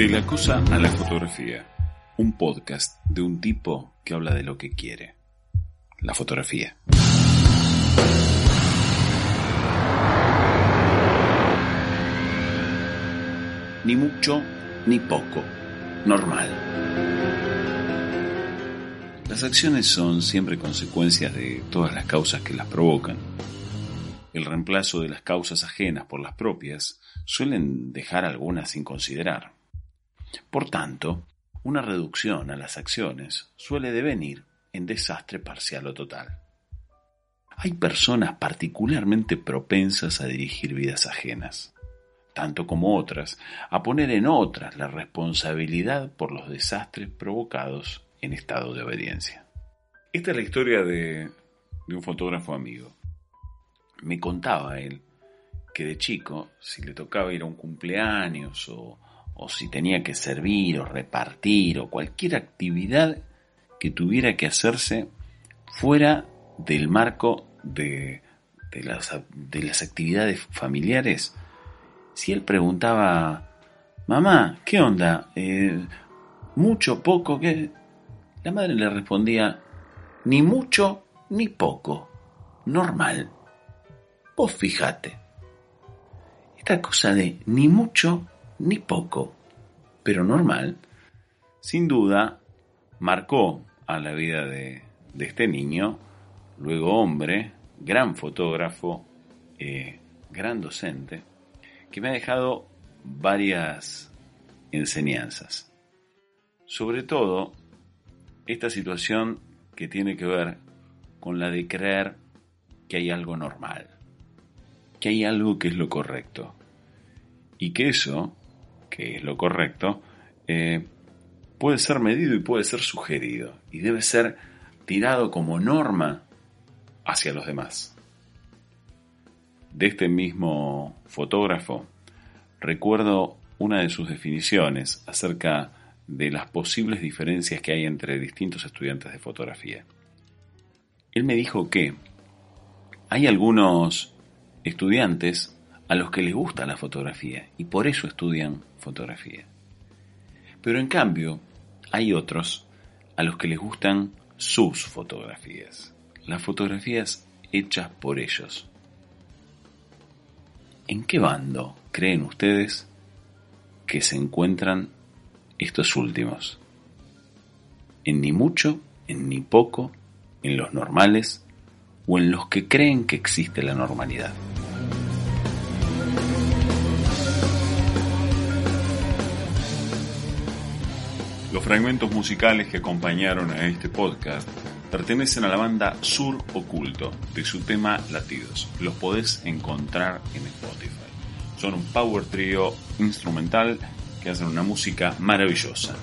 De la cosa a la fotografía, un podcast de un tipo que habla de lo que quiere, la fotografía. Ni mucho ni poco, normal. Las acciones son siempre consecuencias de todas las causas que las provocan. El reemplazo de las causas ajenas por las propias suelen dejar algunas sin considerar. Por tanto, una reducción a las acciones suele devenir en desastre parcial o total. Hay personas particularmente propensas a dirigir vidas ajenas, tanto como otras, a poner en otras la responsabilidad por los desastres provocados en estado de obediencia. Esta es la historia de, de un fotógrafo amigo. Me contaba él que de chico, si le tocaba ir a un cumpleaños o, o si tenía que servir o repartir o cualquier actividad que tuviera que hacerse fuera del marco de, de, las, de las actividades familiares, si él preguntaba, mamá, ¿qué onda? Eh, ¿Mucho, poco? ¿Qué? La madre le respondía, ni mucho ni poco, normal. Vos fijate. Esta cosa de ni mucho ni poco, pero normal, sin duda marcó a la vida de, de este niño, luego hombre, gran fotógrafo, eh, gran docente, que me ha dejado varias enseñanzas. Sobre todo, esta situación que tiene que ver con la de creer que hay algo normal, que hay algo que es lo correcto, y que eso, que es lo correcto, eh, puede ser medido y puede ser sugerido, y debe ser tirado como norma hacia los demás. De este mismo fotógrafo, recuerdo una de sus definiciones acerca de las posibles diferencias que hay entre distintos estudiantes de fotografía. Él me dijo que hay algunos estudiantes a los que les gusta la fotografía y por eso estudian fotografía. Pero en cambio, hay otros a los que les gustan sus fotografías, las fotografías hechas por ellos. ¿En qué bando creen ustedes que se encuentran estos últimos? ¿En ni mucho, en ni poco, en los normales o en los que creen que existe la normalidad? Los fragmentos musicales que acompañaron a este podcast pertenecen a la banda Sur Oculto de su tema Latidos. Los podés encontrar en Spotify. Son un power trio instrumental que hacen una música maravillosa.